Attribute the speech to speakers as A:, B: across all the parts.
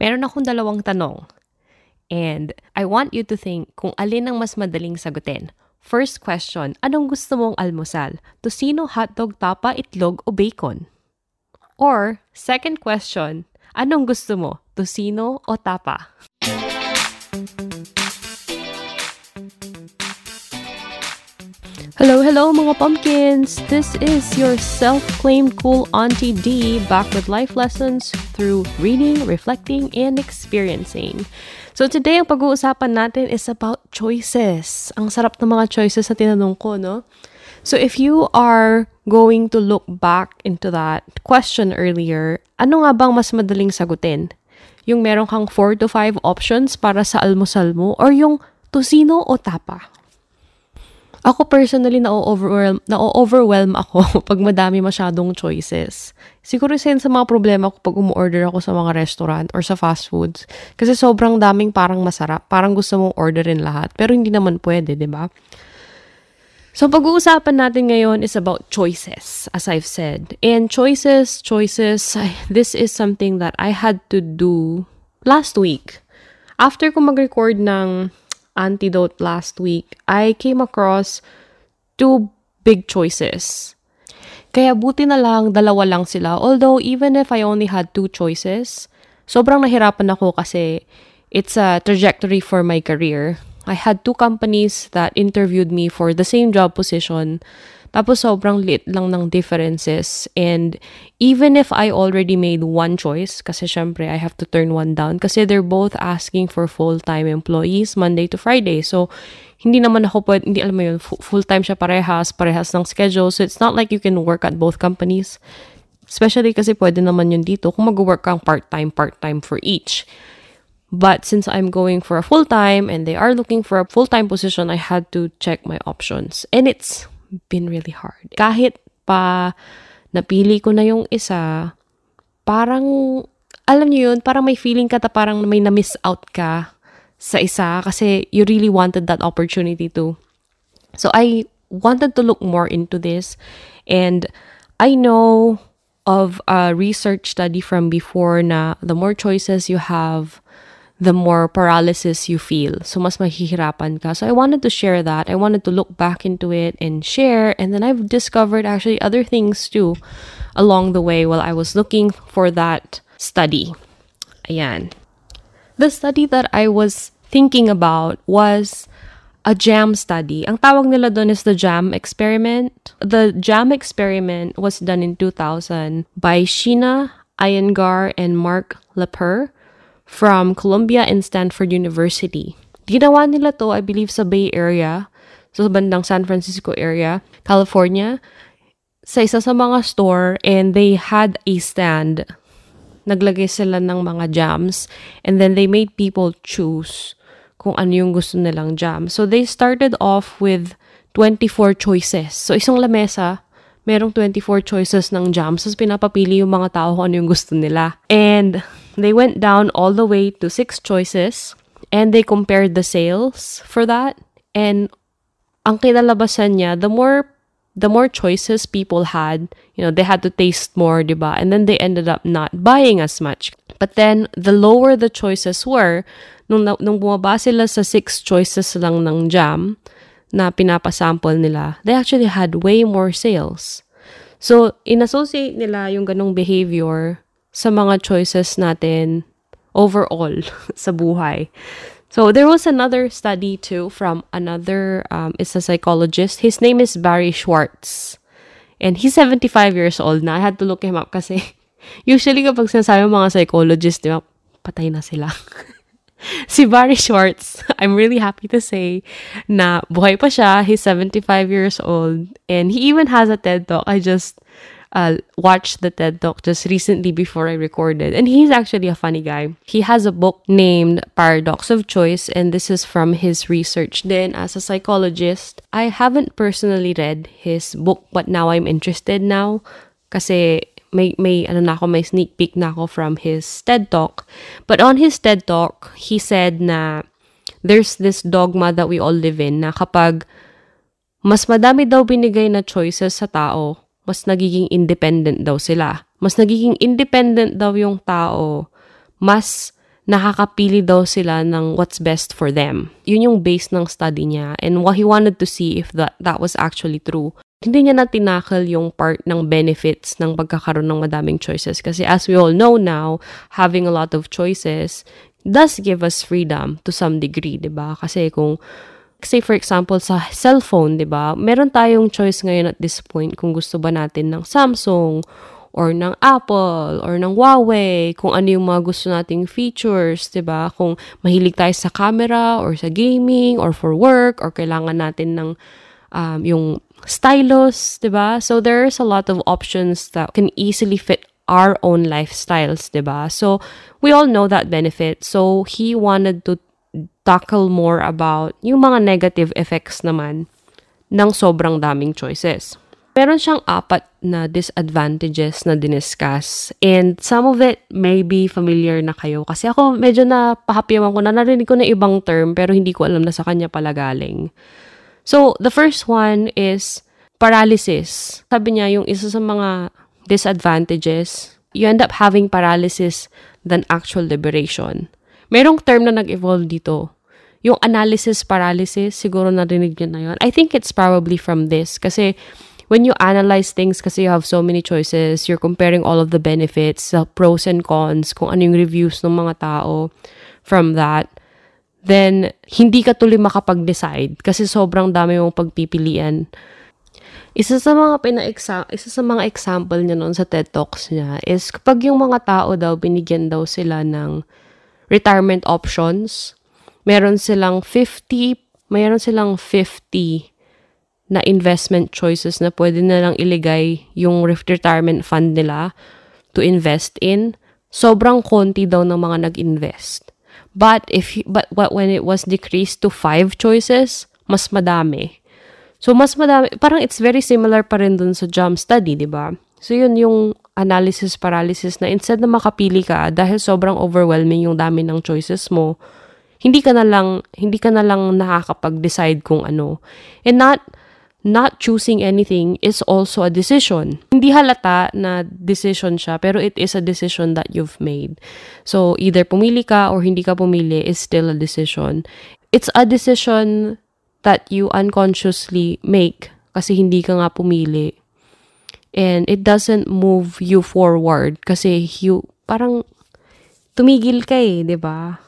A: Meron akong dalawang tanong. And I want you to think kung alin ang mas madaling sagutin. First question, anong gusto mong almusal? Tosino, hotdog, tapa, itlog o bacon? Or, second question, anong gusto mo? Tosino o tapa? Hello, hello mga pumpkins! This is your self-claimed cool Auntie D back with life lessons through reading, reflecting, and experiencing. So today, ang pag-uusapan natin is about choices. Ang sarap ng mga choices na tinanong ko, no? So if you are going to look back into that question earlier, ano nga bang mas madaling sagutin? Yung meron kang 4 to 5 options para sa almusal mo or yung tosino o tapa? Ako personally, na-overwhelm, na-overwhelm ako pag madami masyadong choices. Siguro isa sa mga problema ko pag umu-order ako sa mga restaurant or sa fast foods. Kasi sobrang daming parang masarap. Parang gusto mong orderin lahat. Pero hindi naman pwede, di ba? So, pag-uusapan natin ngayon is about choices, as I've said. And choices, choices, this is something that I had to do last week. After ko mag-record ng antidote last week, I came across two big choices. Kaya buti na lang, dalawa lang sila. Although, even if I only had two choices, sobrang nahirapan ako kasi it's a trajectory for my career. I had two companies that interviewed me for the same job position tapos sobrang lit lang ng differences. And even if I already made one choice, kasi syempre I have to turn one down kasi they're both asking for full-time employees Monday to Friday. So, hindi naman ako pwede, hindi alam mo yun, full-time siya parehas, parehas ng schedule. So, it's not like you can work at both companies. Especially kasi pwede naman yun dito kung mag-work kang part-time, part-time for each. But since I'm going for a full-time and they are looking for a full-time position, I had to check my options. And it's been really hard. Kahit pa napili ko na yung isa, parang, alam niyo yun, parang may feeling ka ta parang may na-miss out ka sa isa kasi you really wanted that opportunity to. So I wanted to look more into this and I know of a research study from before na the more choices you have, the more paralysis you feel. So, mas mahihirapan ka. So, I wanted to share that. I wanted to look back into it and share. And then I've discovered actually other things too along the way while I was looking for that study. Ayan. The study that I was thinking about was a JAM study. Ang tawag nila doon is the JAM experiment. The JAM experiment was done in 2000 by Sheena Iyengar and Mark Lepper. From Columbia and Stanford University. Ginawa nila to, I believe, sa Bay Area, so sa bandang San Francisco area, California, sa isa sa mga store and they had a stand. Naglagay sila ng mga jams and then they made people choose kung ano yung gusto nilang jam. So they started off with 24 choices. So isang lamesa, merong 24 choices ng jams. Tapos pinapapili yung mga tao kung ano yung gusto nila. And they went down all the way to six choices and they compared the sales for that. And ang kinalabasan niya, the more the more choices people had, you know, they had to taste more, diba? And then they ended up not buying as much. But then, the lower the choices were, nung, nung bumaba sila sa six choices lang ng jam na pinapasample nila, they actually had way more sales. So, in-associate nila yung ganong behavior sa mga choices natin overall sa buhay. So there was another study too from another um, is a psychologist. His name is Barry Schwartz. And he's 75 years old na. I had to look him up kasi usually kapag sinasabi mga psychologist, di ba, patay na sila. si Barry Schwartz, I'm really happy to say na buhay pa siya. He's 75 years old. And he even has a TED Talk. I just uh, watched the TED Talk just recently before I recorded. And he's actually a funny guy. He has a book named Paradox of Choice, and this is from his research. Then, as a psychologist, I haven't personally read his book, but now I'm interested now. Kasi may, may, ano na ako, may sneak peek na ako from his TED Talk. But on his TED Talk, he said na there's this dogma that we all live in na kapag mas madami daw binigay na choices sa tao, mas nagiging independent daw sila. Mas nagiging independent daw yung tao, mas nakakapili daw sila ng what's best for them. Yun yung base ng study niya and what he wanted to see if that, that was actually true. Hindi niya na tinakal yung part ng benefits ng pagkakaroon ng madaming choices. Kasi as we all know now, having a lot of choices does give us freedom to some degree, di ba? Kasi kung say for example sa cellphone, 'di ba? Meron tayong choice ngayon at this point kung gusto ba natin ng Samsung or ng Apple or ng Huawei, kung ano yung mga gusto nating features, 'di ba? Kung mahilig tayo sa camera or sa gaming or for work or kailangan natin ng um, yung stylus, 'di ba? So there's a lot of options that can easily fit our own lifestyles, 'di ba? So we all know that benefit. So he wanted to tackle more about yung mga negative effects naman ng sobrang daming choices meron siyang apat na disadvantages na diniscuss. And some of it may be familiar na kayo. Kasi ako medyo na pahapyawan ko na narinig ko na ibang term pero hindi ko alam na sa kanya pala galing. So, the first one is paralysis. Sabi niya yung isa sa mga disadvantages, you end up having paralysis than actual liberation. Merong term na nag-evolve dito. Yung analysis paralysis, siguro narinig niyo na yun. I think it's probably from this. Kasi when you analyze things kasi you have so many choices, you're comparing all of the benefits, the pros and cons, kung ano yung reviews ng mga tao from that, then hindi ka tuloy makapag-decide kasi sobrang dami mong pagpipilian. Isa sa mga pina isa sa mga example niya noon sa TED Talks niya is kapag yung mga tao daw binigyan daw sila ng retirement options, meron silang 50, mayroon silang 50 na investment choices na pwede na lang iligay yung retirement fund nila to invest in, sobrang konti daw ng mga nag-invest. But if but what when it was decreased to five choices, mas madami. So mas madami, parang it's very similar pa rin dun sa jump study, 'di ba? So yun yung analysis paralysis na instead na makapili ka dahil sobrang overwhelming yung dami ng choices mo, hindi ka na lang hindi ka na lang nakakapag-decide kung ano. And not not choosing anything is also a decision. Hindi halata na decision siya, pero it is a decision that you've made. So, either pumili ka or hindi ka pumili is still a decision. It's a decision that you unconsciously make kasi hindi ka nga pumili. And it doesn't move you forward kasi you, parang tumigil ka eh, di ba?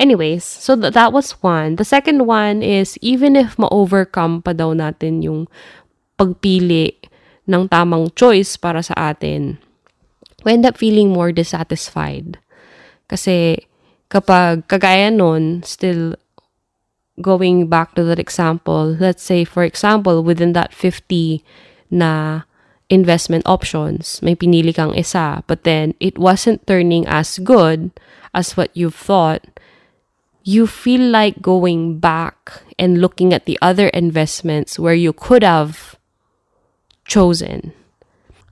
A: Anyways, so th- that was one. The second one is even if ma-overcome pa daw natin yung pagpili ng tamang choice para sa atin, we end up feeling more dissatisfied. Kasi kapag kagaya nun, still going back to that example, let's say for example, within that 50 na investment options, may pinili kang isa, but then it wasn't turning as good as what you've thought, you feel like going back and looking at the other investments where you could have chosen.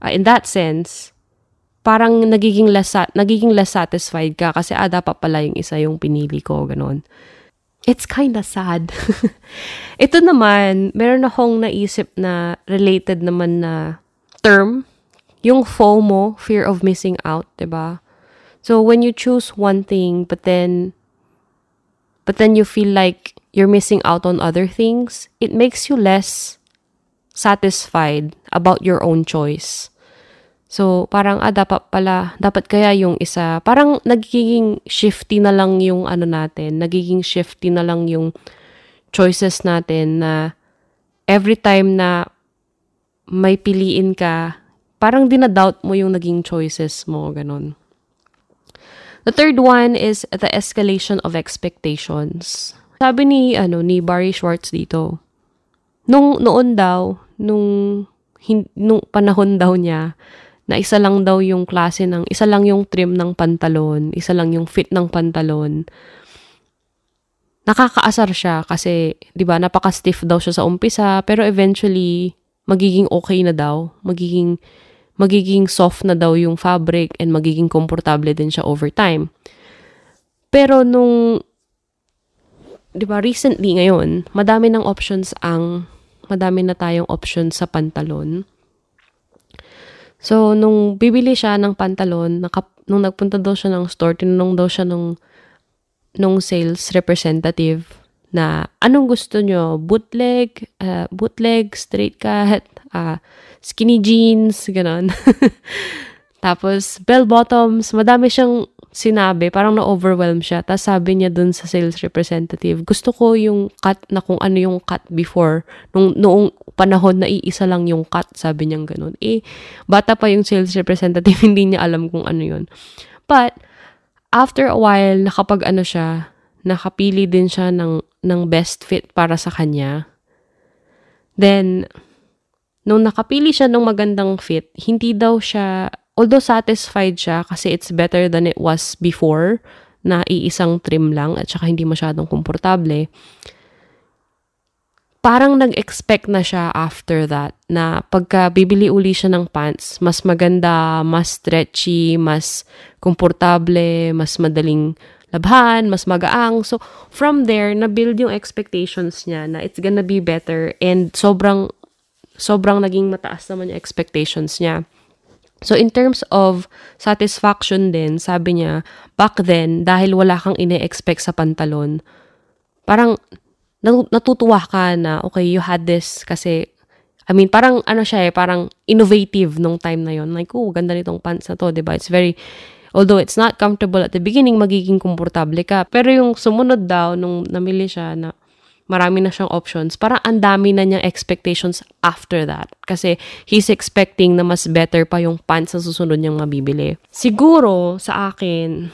A: Uh, in that sense, parang nagiging less, nagiging less satisfied ka kasi ah, dapat pala yung isa yung pinili ko, ganun. It's kinda sad. Ito naman, meron akong naisip na related naman na term, yung FOMO, fear of missing out, 'di ba? So when you choose one thing but then but then you feel like you're missing out on other things, it makes you less satisfied about your own choice. So, parang, ah, dapat pala, dapat kaya yung isa, parang nagiging shifty na lang yung ano natin, nagiging shifty na lang yung choices natin na every time na may piliin ka, parang dinadoubt mo yung naging choices mo, ganun. The third one is the escalation of expectations. Sabi ni ano ni Barry Schwartz dito. Nung noon daw, nung hin, nung panahon daw niya na isa lang daw yung klase ng isa lang yung trim ng pantalon, isa lang yung fit ng pantalon. Nakakaasar siya kasi 'di ba napaka-stiff daw siya sa umpisa pero eventually magiging okay na daw, magiging magiging soft na daw yung fabric and magiging komportable din siya over time. Pero nung, di ba, recently ngayon, madami ng options ang, madami na tayong options sa pantalon. So, nung bibili siya ng pantalon, naka, nung nagpunta daw siya ng store, tinanong daw siya nung, nung sales representative na anong gusto nyo? Bootleg, uh, bootleg, straight cut, uh, skinny jeans, ganon. Tapos, bell bottoms, madami siyang sinabi, parang na-overwhelm siya. Tapos sabi niya dun sa sales representative, gusto ko yung cut na kung ano yung cut before. Nung, noong panahon na iisa lang yung cut, sabi niya ganun. Eh, bata pa yung sales representative, hindi niya alam kung ano yun. But, after a while, nakapag ano siya, nakapili din siya ng, ng best fit para sa kanya. Then, nung nakapili siya ng magandang fit, hindi daw siya although satisfied siya kasi it's better than it was before na iisang trim lang at saka hindi masyadong komportable, parang nag-expect na siya after that na pagka bibili uli siya ng pants, mas maganda, mas stretchy, mas komportable, mas madaling labhan, mas magaang. So, from there, na-build yung expectations niya na it's gonna be better and sobrang, sobrang naging mataas naman yung expectations niya. So, in terms of satisfaction din, sabi niya, back then, dahil wala kang ine-expect sa pantalon, parang natutuwa ka na, okay, you had this kasi, I mean, parang ano siya eh, parang innovative nung time na yon Like, oh, ganda nitong pants na to, diba? It's very, although it's not comfortable at the beginning, magiging komportable ka. Pero yung sumunod daw, nung namili siya na, marami na siyang options, parang ang dami na niyang expectations after that. Kasi he's expecting na mas better pa yung pants sa susunod niyang mabibili. Siguro, sa akin,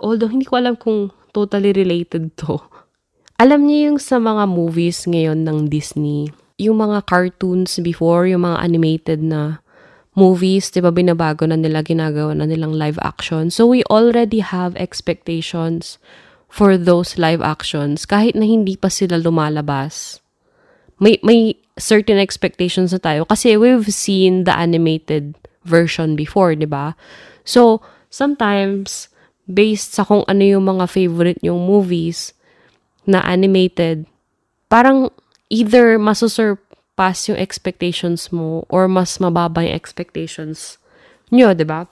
A: although hindi ko alam kung totally related to, alam niyo yung sa mga movies ngayon ng Disney, yung mga cartoons before, yung mga animated na movies, di ba binabago na nila, ginagawa na nilang live action. So we already have expectations for those live actions kahit na hindi pa sila lumalabas. May may certain expectations na tayo kasi we've seen the animated version before, 'di ba? So, sometimes based sa kung ano yung mga favorite yung movies na animated, parang either masusurpass yung expectations mo or mas mababa yung expectations nyo, 'di ba?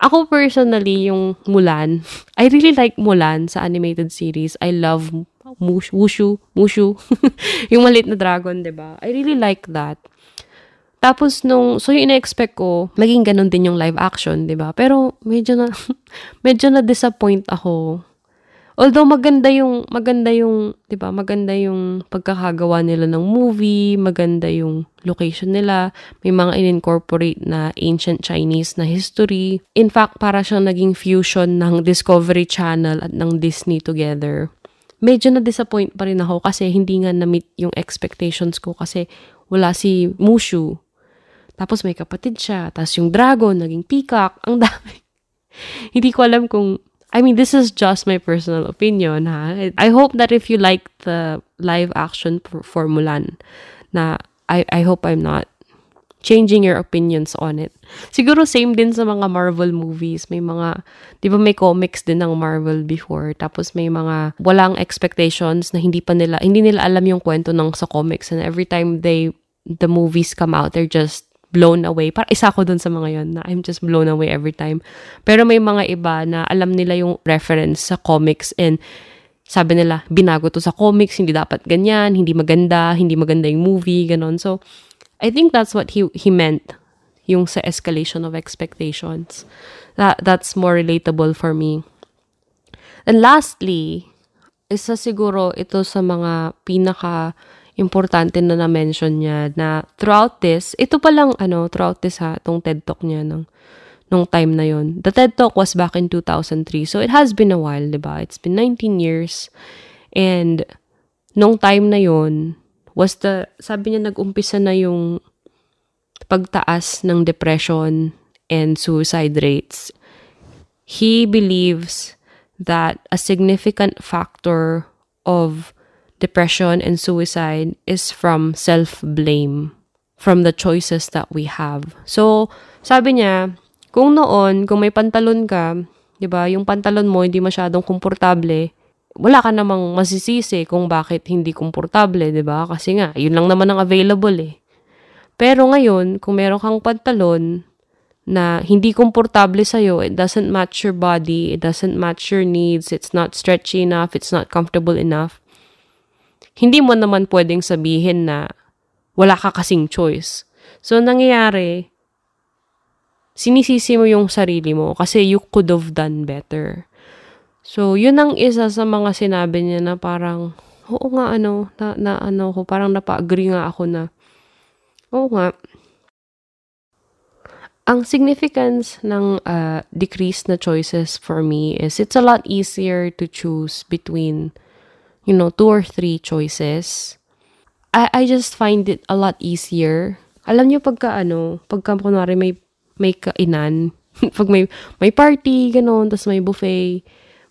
A: Ako personally, yung Mulan, I really like Mulan sa animated series. I love Mush, Wushu, Mushu, yung maliit na dragon, ba diba? I really like that. Tapos nung, so yung ina-expect ko, maging ganun din yung live action, ba diba? Pero medyo na, medyo na disappoint ako Although maganda yung maganda yung 'di ba? Maganda yung pagkakagawa nila ng movie, maganda yung location nila, may mga in-incorporate na ancient Chinese na history. In fact, para siyang naging fusion ng Discovery Channel at ng Disney together. Medyo na-disappoint pa rin ako kasi hindi nga na-meet yung expectations ko kasi wala si Mushu. Tapos may kapatid siya. Tapos yung dragon, naging peacock. Ang dami. hindi ko alam kung I mean, this is just my personal opinion, ha? I hope that if you like the live action for Mulan, na I, I hope I'm not changing your opinions on it. Siguro same din sa mga Marvel movies. May mga, di ba may comics din ng Marvel before. Tapos may mga walang expectations na hindi pa nila, hindi nila alam yung kwento ng sa comics. And every time they, the movies come out, they're just blown away. Para isa ko dun sa mga yon na I'm just blown away every time. Pero may mga iba na alam nila yung reference sa comics and sabi nila, binago to sa comics, hindi dapat ganyan, hindi maganda, hindi maganda yung movie, ganon. So, I think that's what he he meant yung sa escalation of expectations. That that's more relatable for me. And lastly, isa siguro ito sa mga pinaka importante na na-mention niya na throughout this, ito pa lang, ano, throughout this ha, itong TED Talk niya ng, nung time na yon. The TED Talk was back in 2003. So, it has been a while, di ba? It's been 19 years. And, nung time na yon was the, sabi niya, nag-umpisa na yung pagtaas ng depression and suicide rates. He believes that a significant factor of depression and suicide is from self-blame from the choices that we have. So, sabi niya, kung noon, kung may pantalon ka, 'di ba, yung pantalon mo hindi masyadong komportable, wala ka namang masisisi kung bakit hindi komportable, 'di ba? Kasi nga, yun lang naman ang available eh. Pero ngayon, kung meron kang pantalon na hindi komportable sa'yo, it doesn't match your body, it doesn't match your needs, it's not stretchy enough, it's not comfortable enough, hindi mo naman pwedeng sabihin na wala ka kasing choice. So, nangyayari, sinisisi mo yung sarili mo kasi you could have done better. So, yun ang isa sa mga sinabi niya na parang, oo nga ano, na, na ano ko, parang napa-agree nga ako na, oo nga, ang significance ng uh, decreased na choices for me is it's a lot easier to choose between, you know, two or three choices. I, I just find it a lot easier. Alam niyo pagka ano, pagka kunwari may, may kainan, pag may, may party, ganun, tapos may buffet,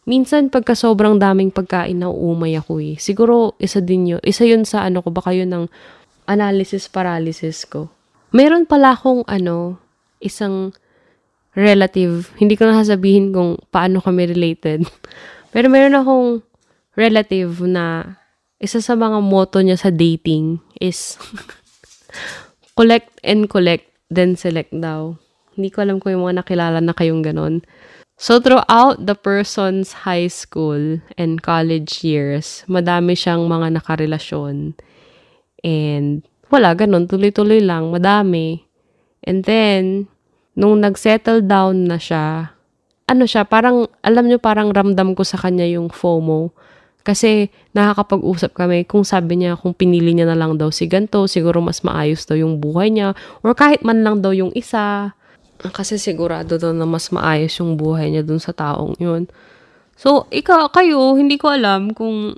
A: minsan pagka sobrang daming pagkain na uumay ako eh. Siguro isa din yun, isa yun sa ano ko, baka yun ng analysis paralysis ko. Meron pala akong ano, isang relative, hindi ko na sasabihin kung paano kami related. Pero meron akong relative na isa sa mga motto niya sa dating is collect and collect, then select daw. Hindi ko alam kung yung mga nakilala na kayong ganon. So, throughout the person's high school and college years, madami siyang mga nakarelasyon. And, wala, ganun, tuloy-tuloy lang, madami. And then, nung nag-settle down na siya, ano siya, parang, alam nyo, parang ramdam ko sa kanya yung FOMO. Kasi nakakapag-usap kami kung sabi niya kung pinili niya na lang daw si ganto, siguro mas maayos daw yung buhay niya. Or kahit man lang daw yung isa. Kasi sigurado daw na mas maayos yung buhay niya dun sa taong yun. So, ikaw, kayo, hindi ko alam kung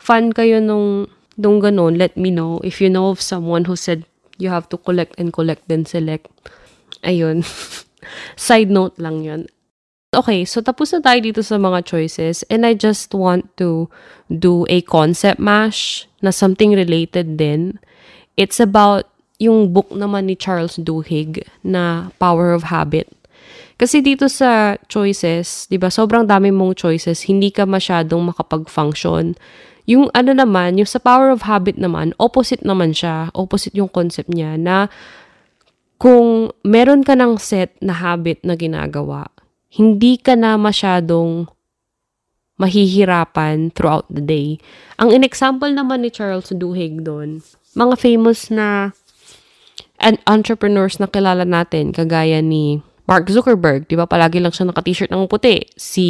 A: fan kayo nung, nung ganun. Let me know. If you know of someone who said you have to collect and collect then select. Ayun. Side note lang yun. Okay, so tapos na tayo dito sa mga choices and I just want to do a concept mash na something related din. It's about yung book naman ni Charles Duhigg na Power of Habit. Kasi dito sa choices, 'di ba, sobrang dami mong choices, hindi ka masyadong makapag-function. Yung ano naman, yung sa Power of Habit naman, opposite naman siya. Opposite yung concept niya na kung meron ka ng set na habit na ginagawa, hindi ka na masyadong mahihirapan throughout the day. Ang in-example naman ni Charles Duhigg doon, mga famous na and entrepreneurs na kilala natin, kagaya ni Mark Zuckerberg, di ba? Palagi lang siya naka-t-shirt ng puti. Si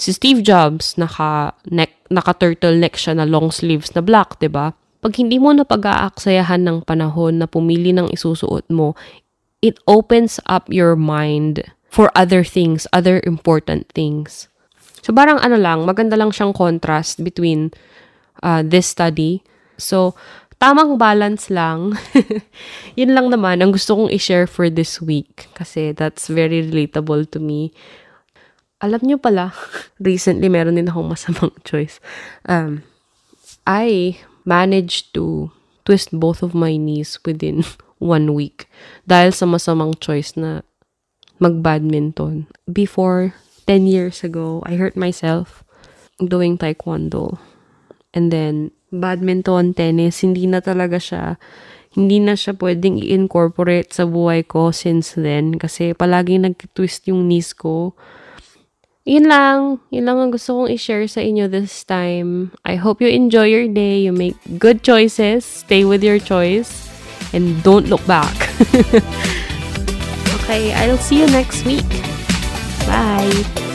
A: si Steve Jobs, naka neck, naka turtleneck siya na long sleeves na black, di ba? Pag hindi mo na pag-aaksayahan ng panahon na pumili ng isusuot mo, it opens up your mind for other things, other important things. So, parang ano lang, maganda lang siyang contrast between uh, this study. So, tamang balance lang. Yun lang naman ang gusto kong i-share for this week kasi that's very relatable to me. Alam nyo pala, recently meron din akong masamang choice. Um, I managed to twist both of my knees within one week dahil sa masamang choice na mag-badminton. Before, 10 years ago, I hurt myself doing taekwondo. And then, badminton, tennis, hindi na talaga siya, hindi na siya pwedeng i-incorporate sa buhay ko since then kasi palaging nag-twist yung knees ko yun lang. Yun lang ang gusto kong i-share sa inyo this time. I hope you enjoy your day. You make good choices. Stay with your choice. And don't look back. okay, I'll see you next week. Bye.